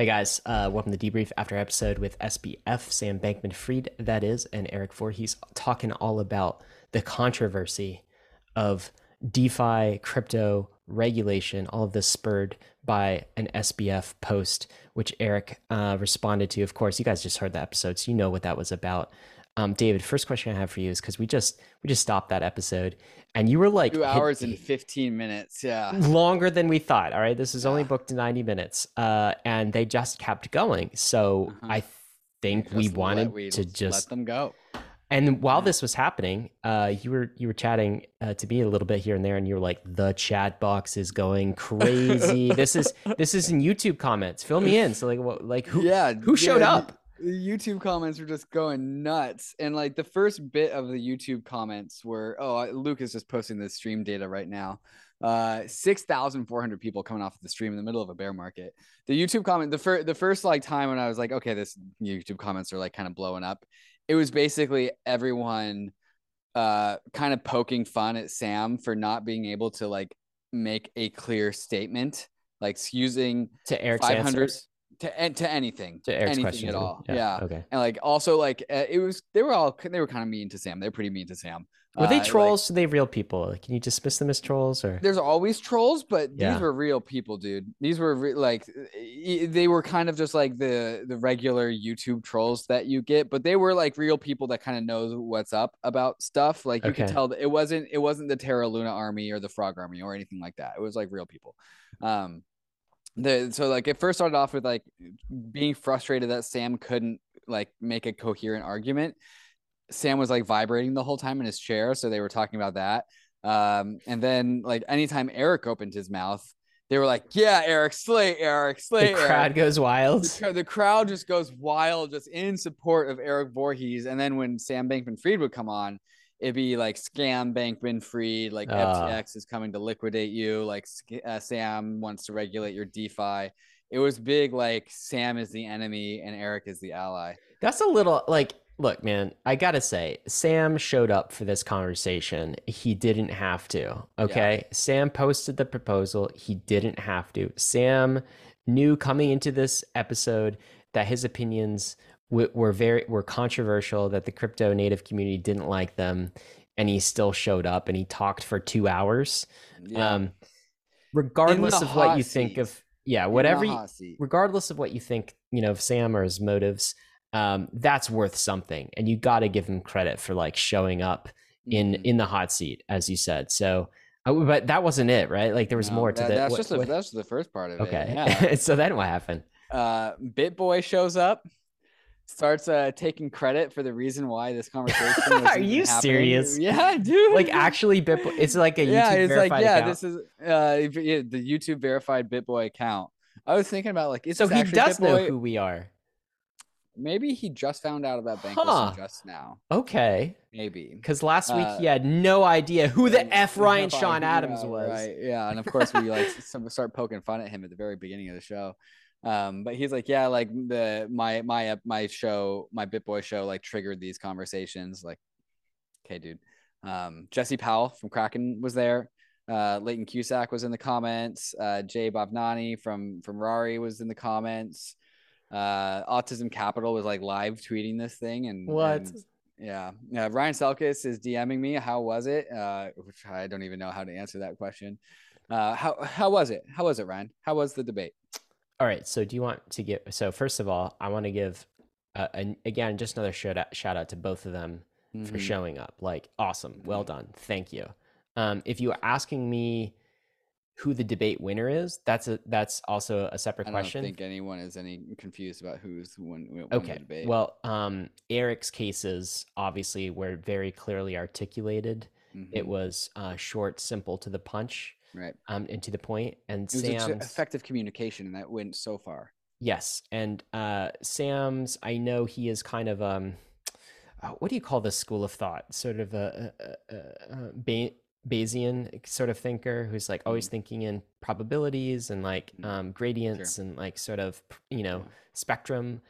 Hey guys, uh, welcome to Debrief After Episode with SBF, Sam Bankman Fried, that is, and Erik Voorhees talking all about the controversy of DeFi, crypto, regulation, all of this spurred by an SBF post, which Erik uh, responded to. Of course, you guys just heard the episode, so you know what that was about. Um, David, first question I have for you is because we just we just stopped that episode, and you were like two hours and fifteen minutes, yeah, longer than we thought. All right, this is yeah. only booked ninety minutes, uh, and they just kept going. So uh-huh. I think we wanted we to just let them go. And while this was happening, uh, you were you were chatting uh, to me a little bit here and there, and you were like, "The chat box is going crazy. this is this is in YouTube comments. Fill me in." So like, what, like who yeah who showed yeah, up? YouTube comments were just going nuts. And like the first bit of the YouTube comments were, oh, Luke is just posting the stream data right now. Uh, 6,400 people coming off of the stream in the middle of a bear market. The YouTube comment, the first, the first like time when I was like, okay, this YouTube comments are like kind of blowing up. It was basically everyone uh kind of poking fun at Sam for not being able to like make a clear statement, like using to air 500, answers to to anything to Erik's anything at all. Yeah. yeah. Okay. And like also like uh, it was they were all they were kind of mean to Sam. They're pretty mean to Sam. Were they uh, trolls? Like, are they real people? Like, Can you dismiss them as trolls or? There's always trolls, but yeah. these were real people, dude. These were re- like they were kind of just like the the regular YouTube trolls that you get, but they were like real people that kind of know what's up about stuff. Like you okay. can tell that it wasn't it wasn't the Terra Luna army or the Frog army or anything like that. It was like real people. Um, the so like it first started off with like being frustrated that Sam couldn't like make a coherent argument. Sam was like vibrating the whole time in his chair, so they were talking about that. Um, and then like anytime Erik opened his mouth, they were like, "Yeah, Erik, slay Erik, slay." The crowd Erik. goes wild. The, the, crowd just goes wild, just in support of Erik Voorhees. And then when Sam Bankman-Fried would come on, it'd be like scam Bankman Fried, like uh, ah. FTX is coming to liquidate you, like uh, Sam wants to regulate your DeFi. It was big, like Sam is the enemy and Erik is the ally. That's a little like, look, man, I gotta say, Sam showed up for this conversation. He didn't have to. Okay. Yeah. Sam posted the proposal. He didn't have to. Sam knew coming into this episode that his opinions were very were controversial that the crypto native community didn't like them and he still showed up and he talked for two hours yeah. um, regardless of what you seat. think of yeah whatever you, regardless of what you think you know of sam or his motives um, that's worth something and you got to give him credit for like showing up in mm-hmm. in the hot seat as you said so uh, but that wasn't it right like there was no, more to that, the that's what, just what, that's the first part of okay. it okay yeah. so then what happened uh BitBoy shows up starts uh, taking credit for the reason why this conversation. Is are you happening. serious? Yeah, dude. Like actually, BitBoy. It's like a YouTube yeah. It's like yeah, account. this is uh the YouTube verified BitBoy account. I was thinking about like, so he does BitBoy? know who we are. Maybe he just found out about bank huh. just now. Okay. Maybe. Because last week uh, he had no idea who the F Ryan Sean Adams was. Right. Yeah. And of course we like some start poking fun at him at the very beginning of the show um but he's like yeah like the my my my show my bitboy show like triggered these conversations like okay dude. Um jesse powell from kraken was there. Uh leighton cusack was in the comments. Uh jai bhavnani from from rari was in the comments. Uh autism capital was like live tweeting this thing and what? and, yeah. Yeah ryan selkis is dming me how was it? Uh which i don't even know how to answer that question. Uh how how was it? How was it ryan? How was the debate all right. So do you want to give? So first of all, I want to give, uh, an, again, just another shout out, shout out to both of them mm-hmm. for showing up. Like, awesome. Well mm-hmm. done. Thank you. Um, if you are asking me who the debate winner is, that's a that's also a separate I question. I don't think anyone is any confused about who's won, won okay. the debate. Well, um, Erik's cases obviously were very clearly articulated. Mm-hmm. It was uh, short, simple to the punch right. um and to the point and it sam's effective communication and that went so far. Yes and uh sam's i know he is kind of um uh, what do you call this school of thought? Sort of a, a, a, a ba- bayesian sort of thinker who's like always mm thinking in probabilities and like mm um gradients sure. and like sort of you know spectrum.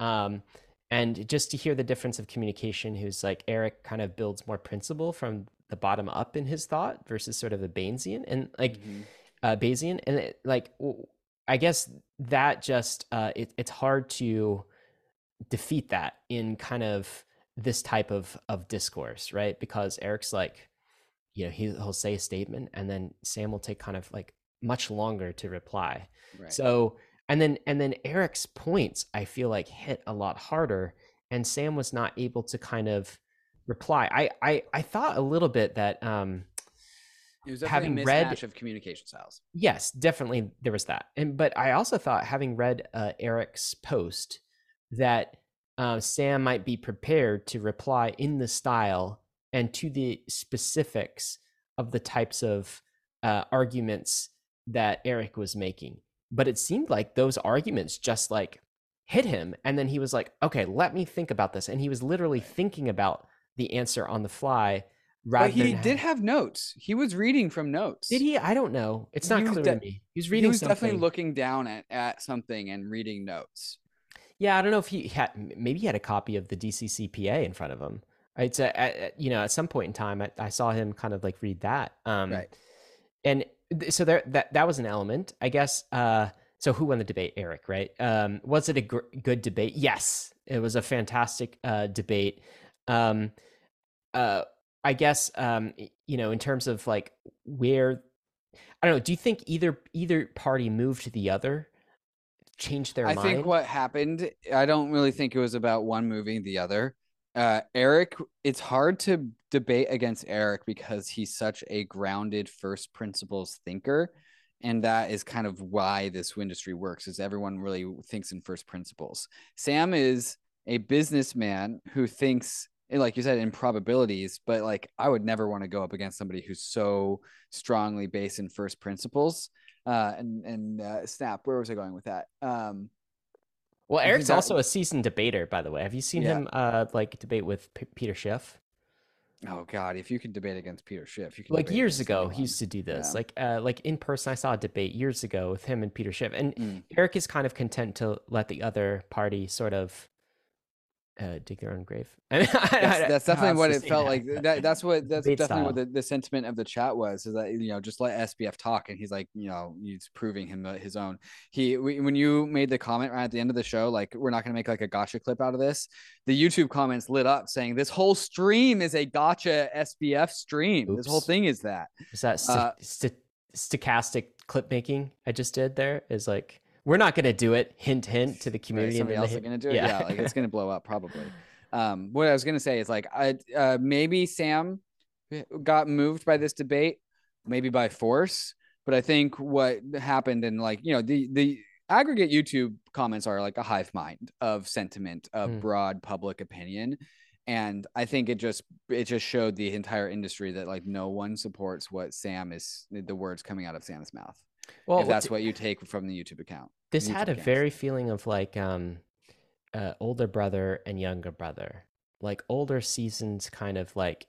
Um and just to hear the difference of communication who's like erik kind of builds more principle from the bottom up in his thought versus sort of the Bayesian and like mm-hmm. uh, Bayesian and it, like I guess that just uh, it, it's hard to defeat that in kind of this type of of discourse, right? Because Erik's like, you know, he, he'll say a statement and then Sam will take kind of like much longer to reply. Right. So and then and then Erik's points I feel like hit a lot harder, and Sam was not able to kind of reply. I I I thought a little bit that um it was having a read of communication styles. Yes, definitely there was that. And but I also thought having read uh, Erik's post that uh, Sam might be prepared to reply in the style and to the specifics of the types of uh, arguments that Erik was making. But it seemed like those arguments just like hit him. And then he was like, okay, let me think about this. And he was literally thinking about the answer on the fly but he did have notes. He was reading from notes. Did he? I don't know. It's not clear de- to me. He was reading. He was something. definitely looking down at, at something and reading notes. Yeah, I don't know if he had. Maybe he had a copy of the DCCPA in front of him. It's a, at, you know, at some point in time, I, I, saw him kind of like read that. Um, right. And so there, that that was an element, I guess. Uh, so who won the debate? Erik, right? Um, was it a gr- good debate? Yes, it was a fantastic uh, debate. Um, uh, I guess um, you know, in terms of like where I don't know, do you think either either party moved to the other, changed their I mind? think what happened, I don't really think it was about one moving the other. Uh, Erik, it's hard to debate against Erik because he's such a grounded first principles thinker. And that is kind of why this industry works is everyone really thinks in first principles. Sam is a businessman who thinks like you said in probabilities but like i would never want to go up against somebody who's so strongly based in first principles uh and and uh, snap where was i going with that um well erik's that, also a seasoned debater by the way have you seen yeah. him uh like debate with P- peter schiff Oh God! If you can debate against Peter Schiff, you can. Like years ago, anyone. he used to do this. Yeah. Like, uh, like in person, I saw a debate years ago with him and Peter Schiff, and mm. Erik is kind of content to let the other party sort of uh, dig their own grave. I mean, that's, that's definitely what it felt that. like. That, that's what that's definitely style. what the, the, sentiment of the chat was. Is that you know just let SBF talk, and he's like you know he's proving him uh, his own. He when you made the comment right at the end of the show, like we're not gonna make like a gotcha clip out of this. The YouTube comments lit up saying this whole stream is a gotcha SBF stream. Oops. This whole thing is that. Is that st- uh, st- stochastic clip making I just did? There is like we're not going to do it. Hint, hint to the community. Right, somebody else is going to do it. Yeah. yeah, like it's going to blow up probably. Um, what I was going to say is like, I uh, maybe Sam got moved by this debate, maybe by force. But I think what happened and like you know the the aggregate YouTube comments are like a hive mind of sentiment of mm. broad public opinion and i think it just it just showed the entire industry that like no one supports what sam is the words coming out of sam's mouth well, if that's what you take from the YouTube account. This had a very feeling of like um, uh, older brother and younger brother. Like older seasons, kind of like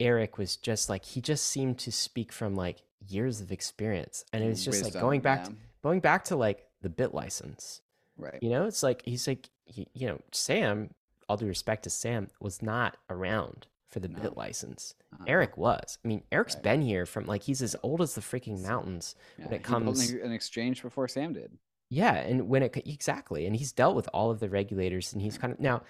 Erik was just like he just seemed to speak from like years of experience, and it was just Wisdom, like going back, yeah. to, going back to like the BitLicense. Right. You know, it's like he's like he, you know Sam. All due respect to Sam, was not around for the no. BitLicense. Uh-huh. Erik was. I mean, Erik's right. been here from like he's as old as the freaking mountains yeah, when it comes to an exchange before Sam did. Yeah, and when it exactly, and he's dealt with all of the regulators, and he's kind of now,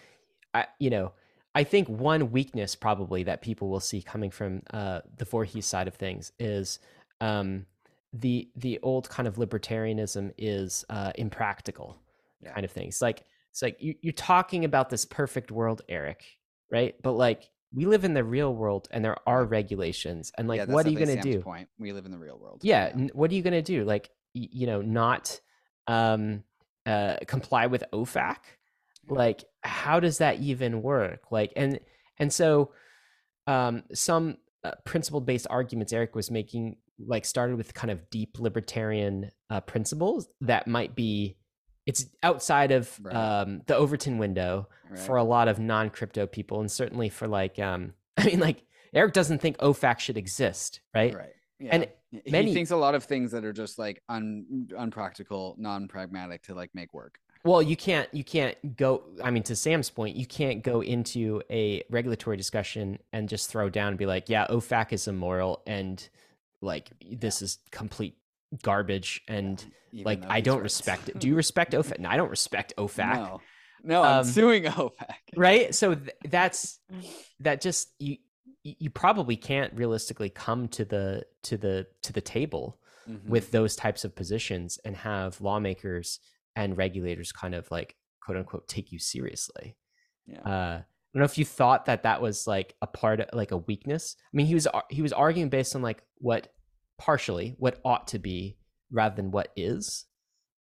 I you know, I think one weakness probably that people will see coming from uh, the Voorhees side of things is um, the the old kind of libertarianism is uh, impractical yeah. kind of things. Like it's like you, you're talking about this perfect world, Erik, right? But like we live in the real world and there are regulations and like yeah, what are you going to do point we live in the real world yeah, yeah. what are you going to do like y- you know not um uh comply with ofac like how does that even work like and and so um some uh, principle based arguments erik was making like started with kind of deep libertarian uh, principles that might be it's outside of right. um, the Overton window right. for a lot of non crypto people, and certainly for like, um, I mean, like Erik doesn't think OFAC should exist, right? Right. Yeah. And many, he thinks a lot of things that are just like un, unpractical, non pragmatic to like make work. Well, you can't you can't go. I mean, to Sam's point, you can't go into a regulatory discussion and just throw down and be like, "Yeah, OFAC is immoral," and like this is complete garbage and Even like I don't respect it. Do you respect OFAC? No, I don't respect OFAC. No, no, I'm um, suing OFAC. Right. So th- that's that. Just you. You probably can't realistically come to the to the to the table mm-hmm. with those types of positions and have lawmakers and regulators kind of like quote unquote take you seriously. Yeah. Uh, I don't know if you thought that that was like a part of like a weakness. I mean, he was he was arguing based on like what partially what ought to be rather than what is.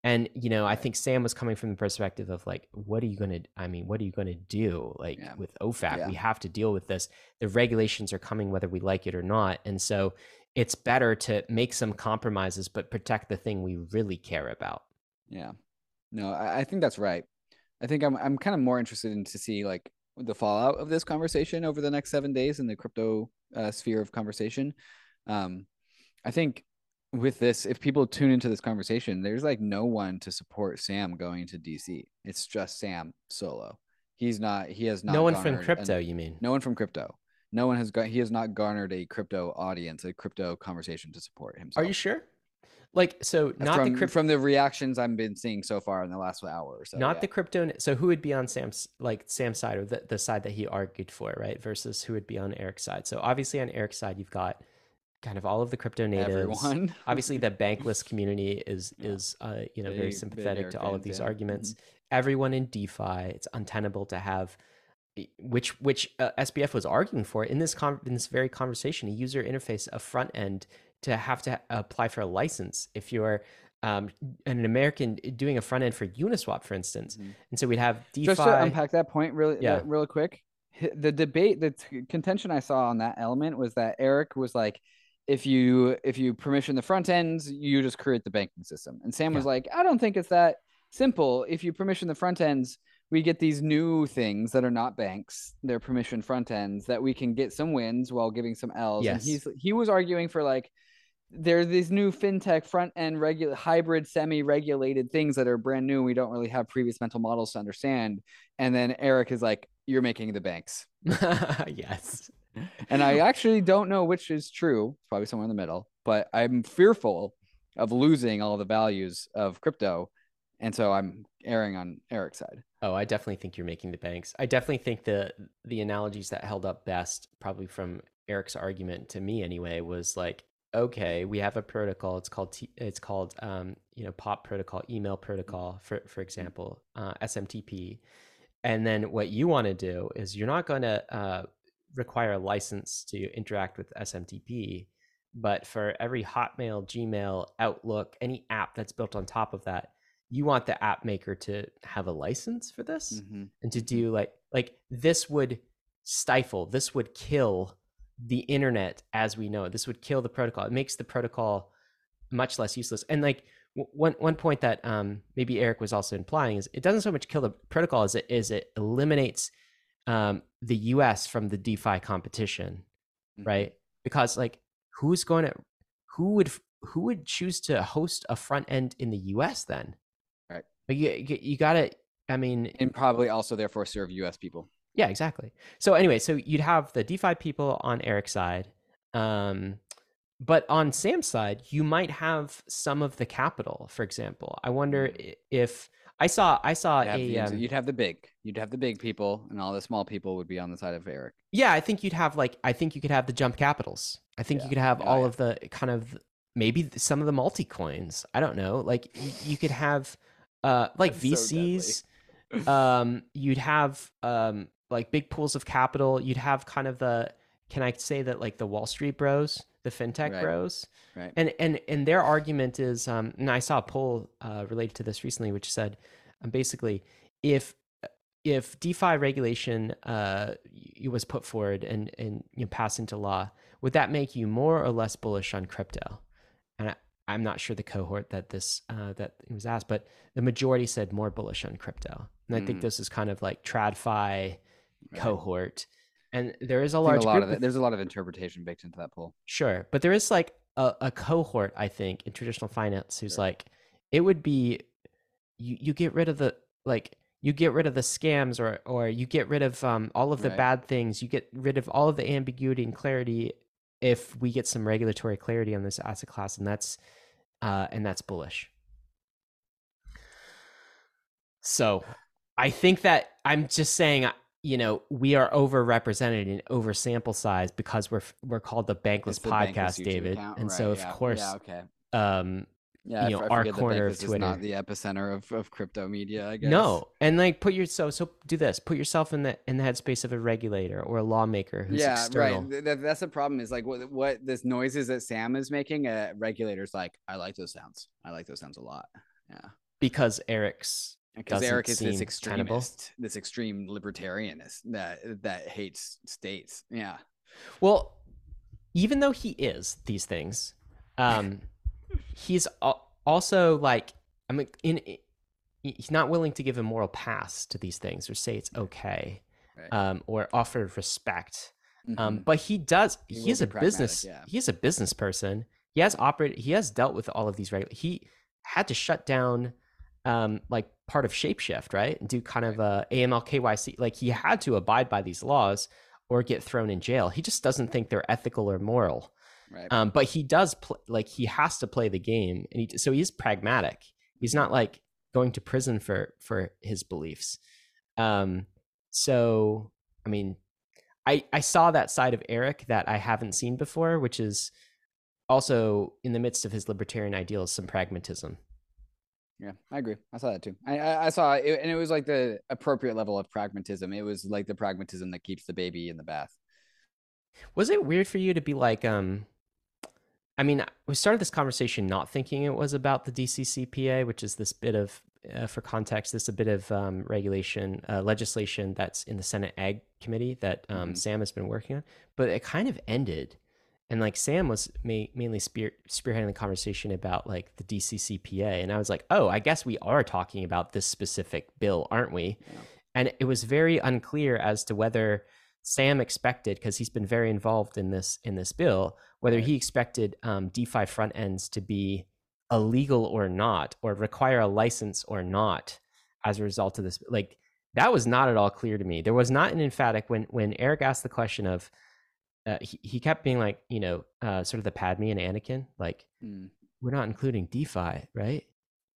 And you know, I think Sam was coming from the perspective of like, what are you going to? I mean, what are you going to do? Like yeah. with OFAC, yeah. we have to deal with this. The regulations are coming whether we like it or not, and so it's better to make some compromises but protect the thing we really care about. Yeah, no, I, I think that's right. I think I'm I'm kind of more interested in to see like the fallout of this conversation over the next seven days in the crypto uh, sphere of conversation. Um, I think with this, if people tune into this conversation, there's like no one to support Sam going to DC. It's just Sam solo. He's not. He has not. No one from crypto. An, you mean? No one from crypto. No one has got. He has not garnered a crypto audience, a crypto conversation to support himself. Are you sure? Like so, uh, not from, the crypto from the reactions I've been seeing so far in the last hour or so. Not yeah. the crypto. So who would be on Sam's like Sam's side or the, the side that he argued for, right? Versus who would be on Erik's side. So obviously on Erik's side, you've got kind of all of the crypto natives. Everyone. obviously, the bankless community is yeah. is uh, you know big, very sympathetic to all of these yeah. arguments. Mm-hmm. Everyone in DeFi, it's untenable to have which which uh, SBF was arguing for in this con- in this very conversation, a user interface, a front end to have to apply for a license if you're um, an American doing a front end for Uniswap, for instance. Mm-hmm. And so we'd have DeFi. Just to unpack that point really, yeah. really quick. The debate, the t- contention I saw on that element was that Erik was like, if you if you permission the front ends, you just create the banking system. And Sam yeah. was like, I don't think it's that simple. If you permission the front ends, we get these new things that are not banks. They're permission front ends that we can get some wins while giving some L's. Yes. And he's he was arguing for like there's these new fintech front end regular hybrid semi regulated things that are brand new. We don't really have previous mental models to understand. And then Erik is like, "You're making the banks." yes. And I actually don't know which is true. Probably somewhere in the middle. But I'm fearful of losing all the values of crypto, and so I'm erring on Erik's side. Oh, I definitely think you're making the banks. I definitely think the the analogies that held up best, probably from Erik's argument to me anyway, was like okay, we have a protocol. It's called it's called um, you know POP protocol, email protocol, for for example, uh, SMTP. And then what you want to do is you're not going to uh, require a license to interact with SMTP, but for every Hotmail, Gmail, Outlook, any app that's built on top of that, you want the app maker to have a license for this mm-hmm. and to mm-hmm. do like like this would stifle, this would kill the internet as we know it. This would kill the protocol. It makes the protocol much less useless. And like one one point that um, maybe Erik was also implying is it doesn't so much kill the protocol as it is it eliminates um, the U.S. from the DeFi competition, mm-hmm. right? Because like who's going to who would who would choose to host a front end in the U.S. then? Right. Like you you got to. I mean, and probably also therefore serve U.S. people. Yeah, exactly. So anyway, so you'd have the DeFi people on Erik's side, um, but on Sam's side, you might have some of the capital. For example, I wonder mm. if I saw I saw you'd a um, you'd have the big you'd have the big people, and all the small people would be on the side of Erik. Yeah, I think you'd have like I think you could have the jump capitals. I think yeah. you could have oh, all yeah. of the kind of maybe some of the multi coins. I don't know. Like you, you could have uh like That's VCs. So um, you'd have um like big pools of capital. You'd have kind of the can I say that like the Wall Street bros, the fintech right. bros, right? And and and their argument is, um, and I saw a poll uh, related to this recently, which said, um, basically, if if DeFi regulation uh, was put forward and and you know, passed into law, would that make you more or less bullish on crypto? And I, am not sure the cohort that this uh, that was asked, but the majority said more bullish on crypto. And I mm. think this is kind of like TradFi right. cohort and there is a large a lot of it, there's a lot of interpretation baked into that pool. sure but there is like a, a cohort i think in traditional finance who's sure. like it would be you you get rid of the like you get rid of the scams or or you get rid of um, all of the right. bad things you get rid of all of the ambiguity and clarity if we get some regulatory clarity on this asset class and that's uh, and that's bullish. So I think that I'm just saying, you know, we are overrepresented in over sample size because we're we're called the Bankless the Podcast, Bankless David, account. and right, so of yeah. course, yeah, okay. um, yeah, you know, our corner of Twitter. Is not the epicenter of, of crypto media, I guess. No, and like put your so so do this. Put yourself in the in the headspace of a regulator or a lawmaker who's yeah, external. right. That, that's the problem. Is like what what this noises that Sam is making. Uh, regulators like I like those sounds. I like those sounds a lot. Yeah, because Erik's because Erik is this extremist, tenable. this extreme libertarianist that that hates states. Yeah. Well, even though he is these things, um, he's also like I mean, in, he's not willing to give a moral pass to these things or say it's okay, right. um, or offer respect. Um, mm-hmm. Um, but he does. He, he is a business. Yeah. He is a business person. He has operated. He has dealt with all of these. Regu- he had to shut down um, like part of Shapeshift, right? And do kind of a AML KYC. Like he had to abide by these laws or get thrown in jail. He just doesn't think they're ethical or moral. Right. Um, but he does pl- like he has to play the game, and he so he's pragmatic. He's not like going to prison for for his beliefs. Um, so I mean, I I saw that side of Erik that I haven't seen before, which is also in the midst of his libertarian ideals, some pragmatism. Yeah, I agree. I saw that too. I I, I saw it, and it was like the appropriate level of pragmatism. It was like the pragmatism that keeps the baby in the bath. Was it weird for you to be like, um, I mean, we started this conversation not thinking it was about the DCCPA, which is this bit of, uh, for context, this a bit of um, regulation, uh, legislation that's in the Senate Ag Committee that um, mm-hmm. Sam has been working on. But it kind of ended and like Sam was ma- mainly spear- spearheading the conversation about like the DCCPA, and I was like, oh, I guess we are talking about this specific bill, aren't we? Yeah. And it was very unclear as to whether Sam expected, because he's been very involved in this in this bill, whether right. he expected um, DeFi front ends to be illegal or not, or require a license or not, as a result of this. Like that was not at all clear to me. There was not an emphatic when when Erik asked the question of uh, he, he kept being like, you know, uh, sort of the Padme and Anakin, like, mm. we're not including DeFi, right?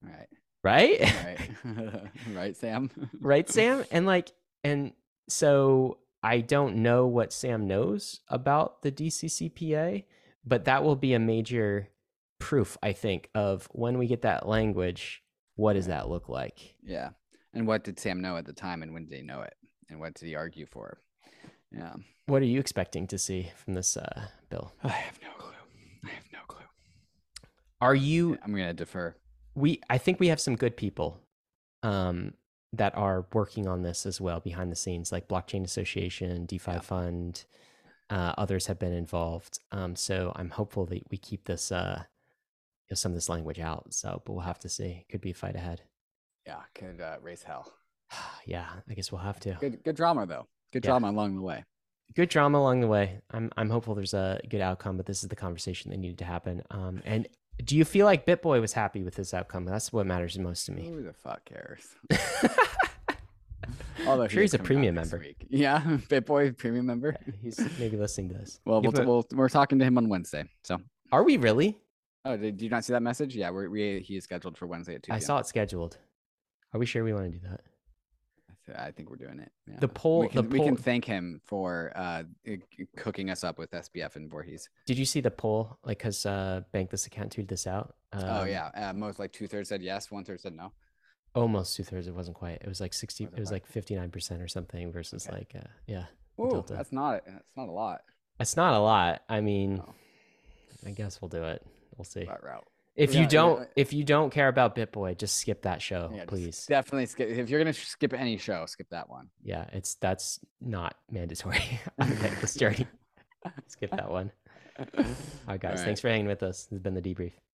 Right. Right? Right. right, Sam. right, Sam? And like, and so I don't know what Sam knows about the DCCPA, but that will be a major proof, I think, of when we get that language, what does that look like? Yeah. And what did Sam know at the time and when did he know it? And what did he argue for? Yeah. What are you expecting to see from this uh, bill? I have no clue. I have no clue. Are you? I'm going to defer. We, I think we have some good people um, that are working on this as well behind the scenes, like Blockchain Association, DeFi yeah. Fund. Uh, others have been involved. Um, so I'm hopeful that we keep this, uh, you know, some of this language out. So, but we'll have to see. Could be a fight ahead. Yeah, could uh, raise hell. yeah, I guess we'll have to. Good, good drama though. Good yeah. drama along the way good drama along the way. I'm I'm hopeful there's a good outcome, but this is the conversation that needed to happen. Um, and do you feel like BitBoy was happy with this outcome? That's what matters most to me. Who the fuck cares? Although sure he's a premium member. Week. Yeah, BitBoy premium member. Yeah, he's maybe listening to this. Well, we'll, we'll, we're talking to him on Wednesday. So are we really? Oh, did you not see that message? Yeah, we're, we he is scheduled for Wednesday at two. I saw it scheduled. Are we sure we want to do that? I think we're doing it. Yeah. The poll. We can, the poll, we can thank him for uh, cooking us up with SBF and Voorhees. Did you see the poll? Like, cause uh, Bankless account tweeted this out. Oh, um, oh yeah, uh, most like two thirds said yes, one third said no. Almost two thirds. It wasn't quite. It was like sixty. It was like fifty nine percent or something versus okay. like uh, yeah. Ooh, that's not. That's not a lot. It's not a lot. I mean, oh. I guess we'll do it. We'll see. That route. If yeah, you don't, yeah. if you don't care about BitBoy, just skip that show, yeah, please. Definitely skip. If you're gonna skip any show, skip that one. Yeah, it's that's not mandatory Okay, this journey. skip that one. All right, guys. All right. Thanks for hanging with us. This has been the debrief.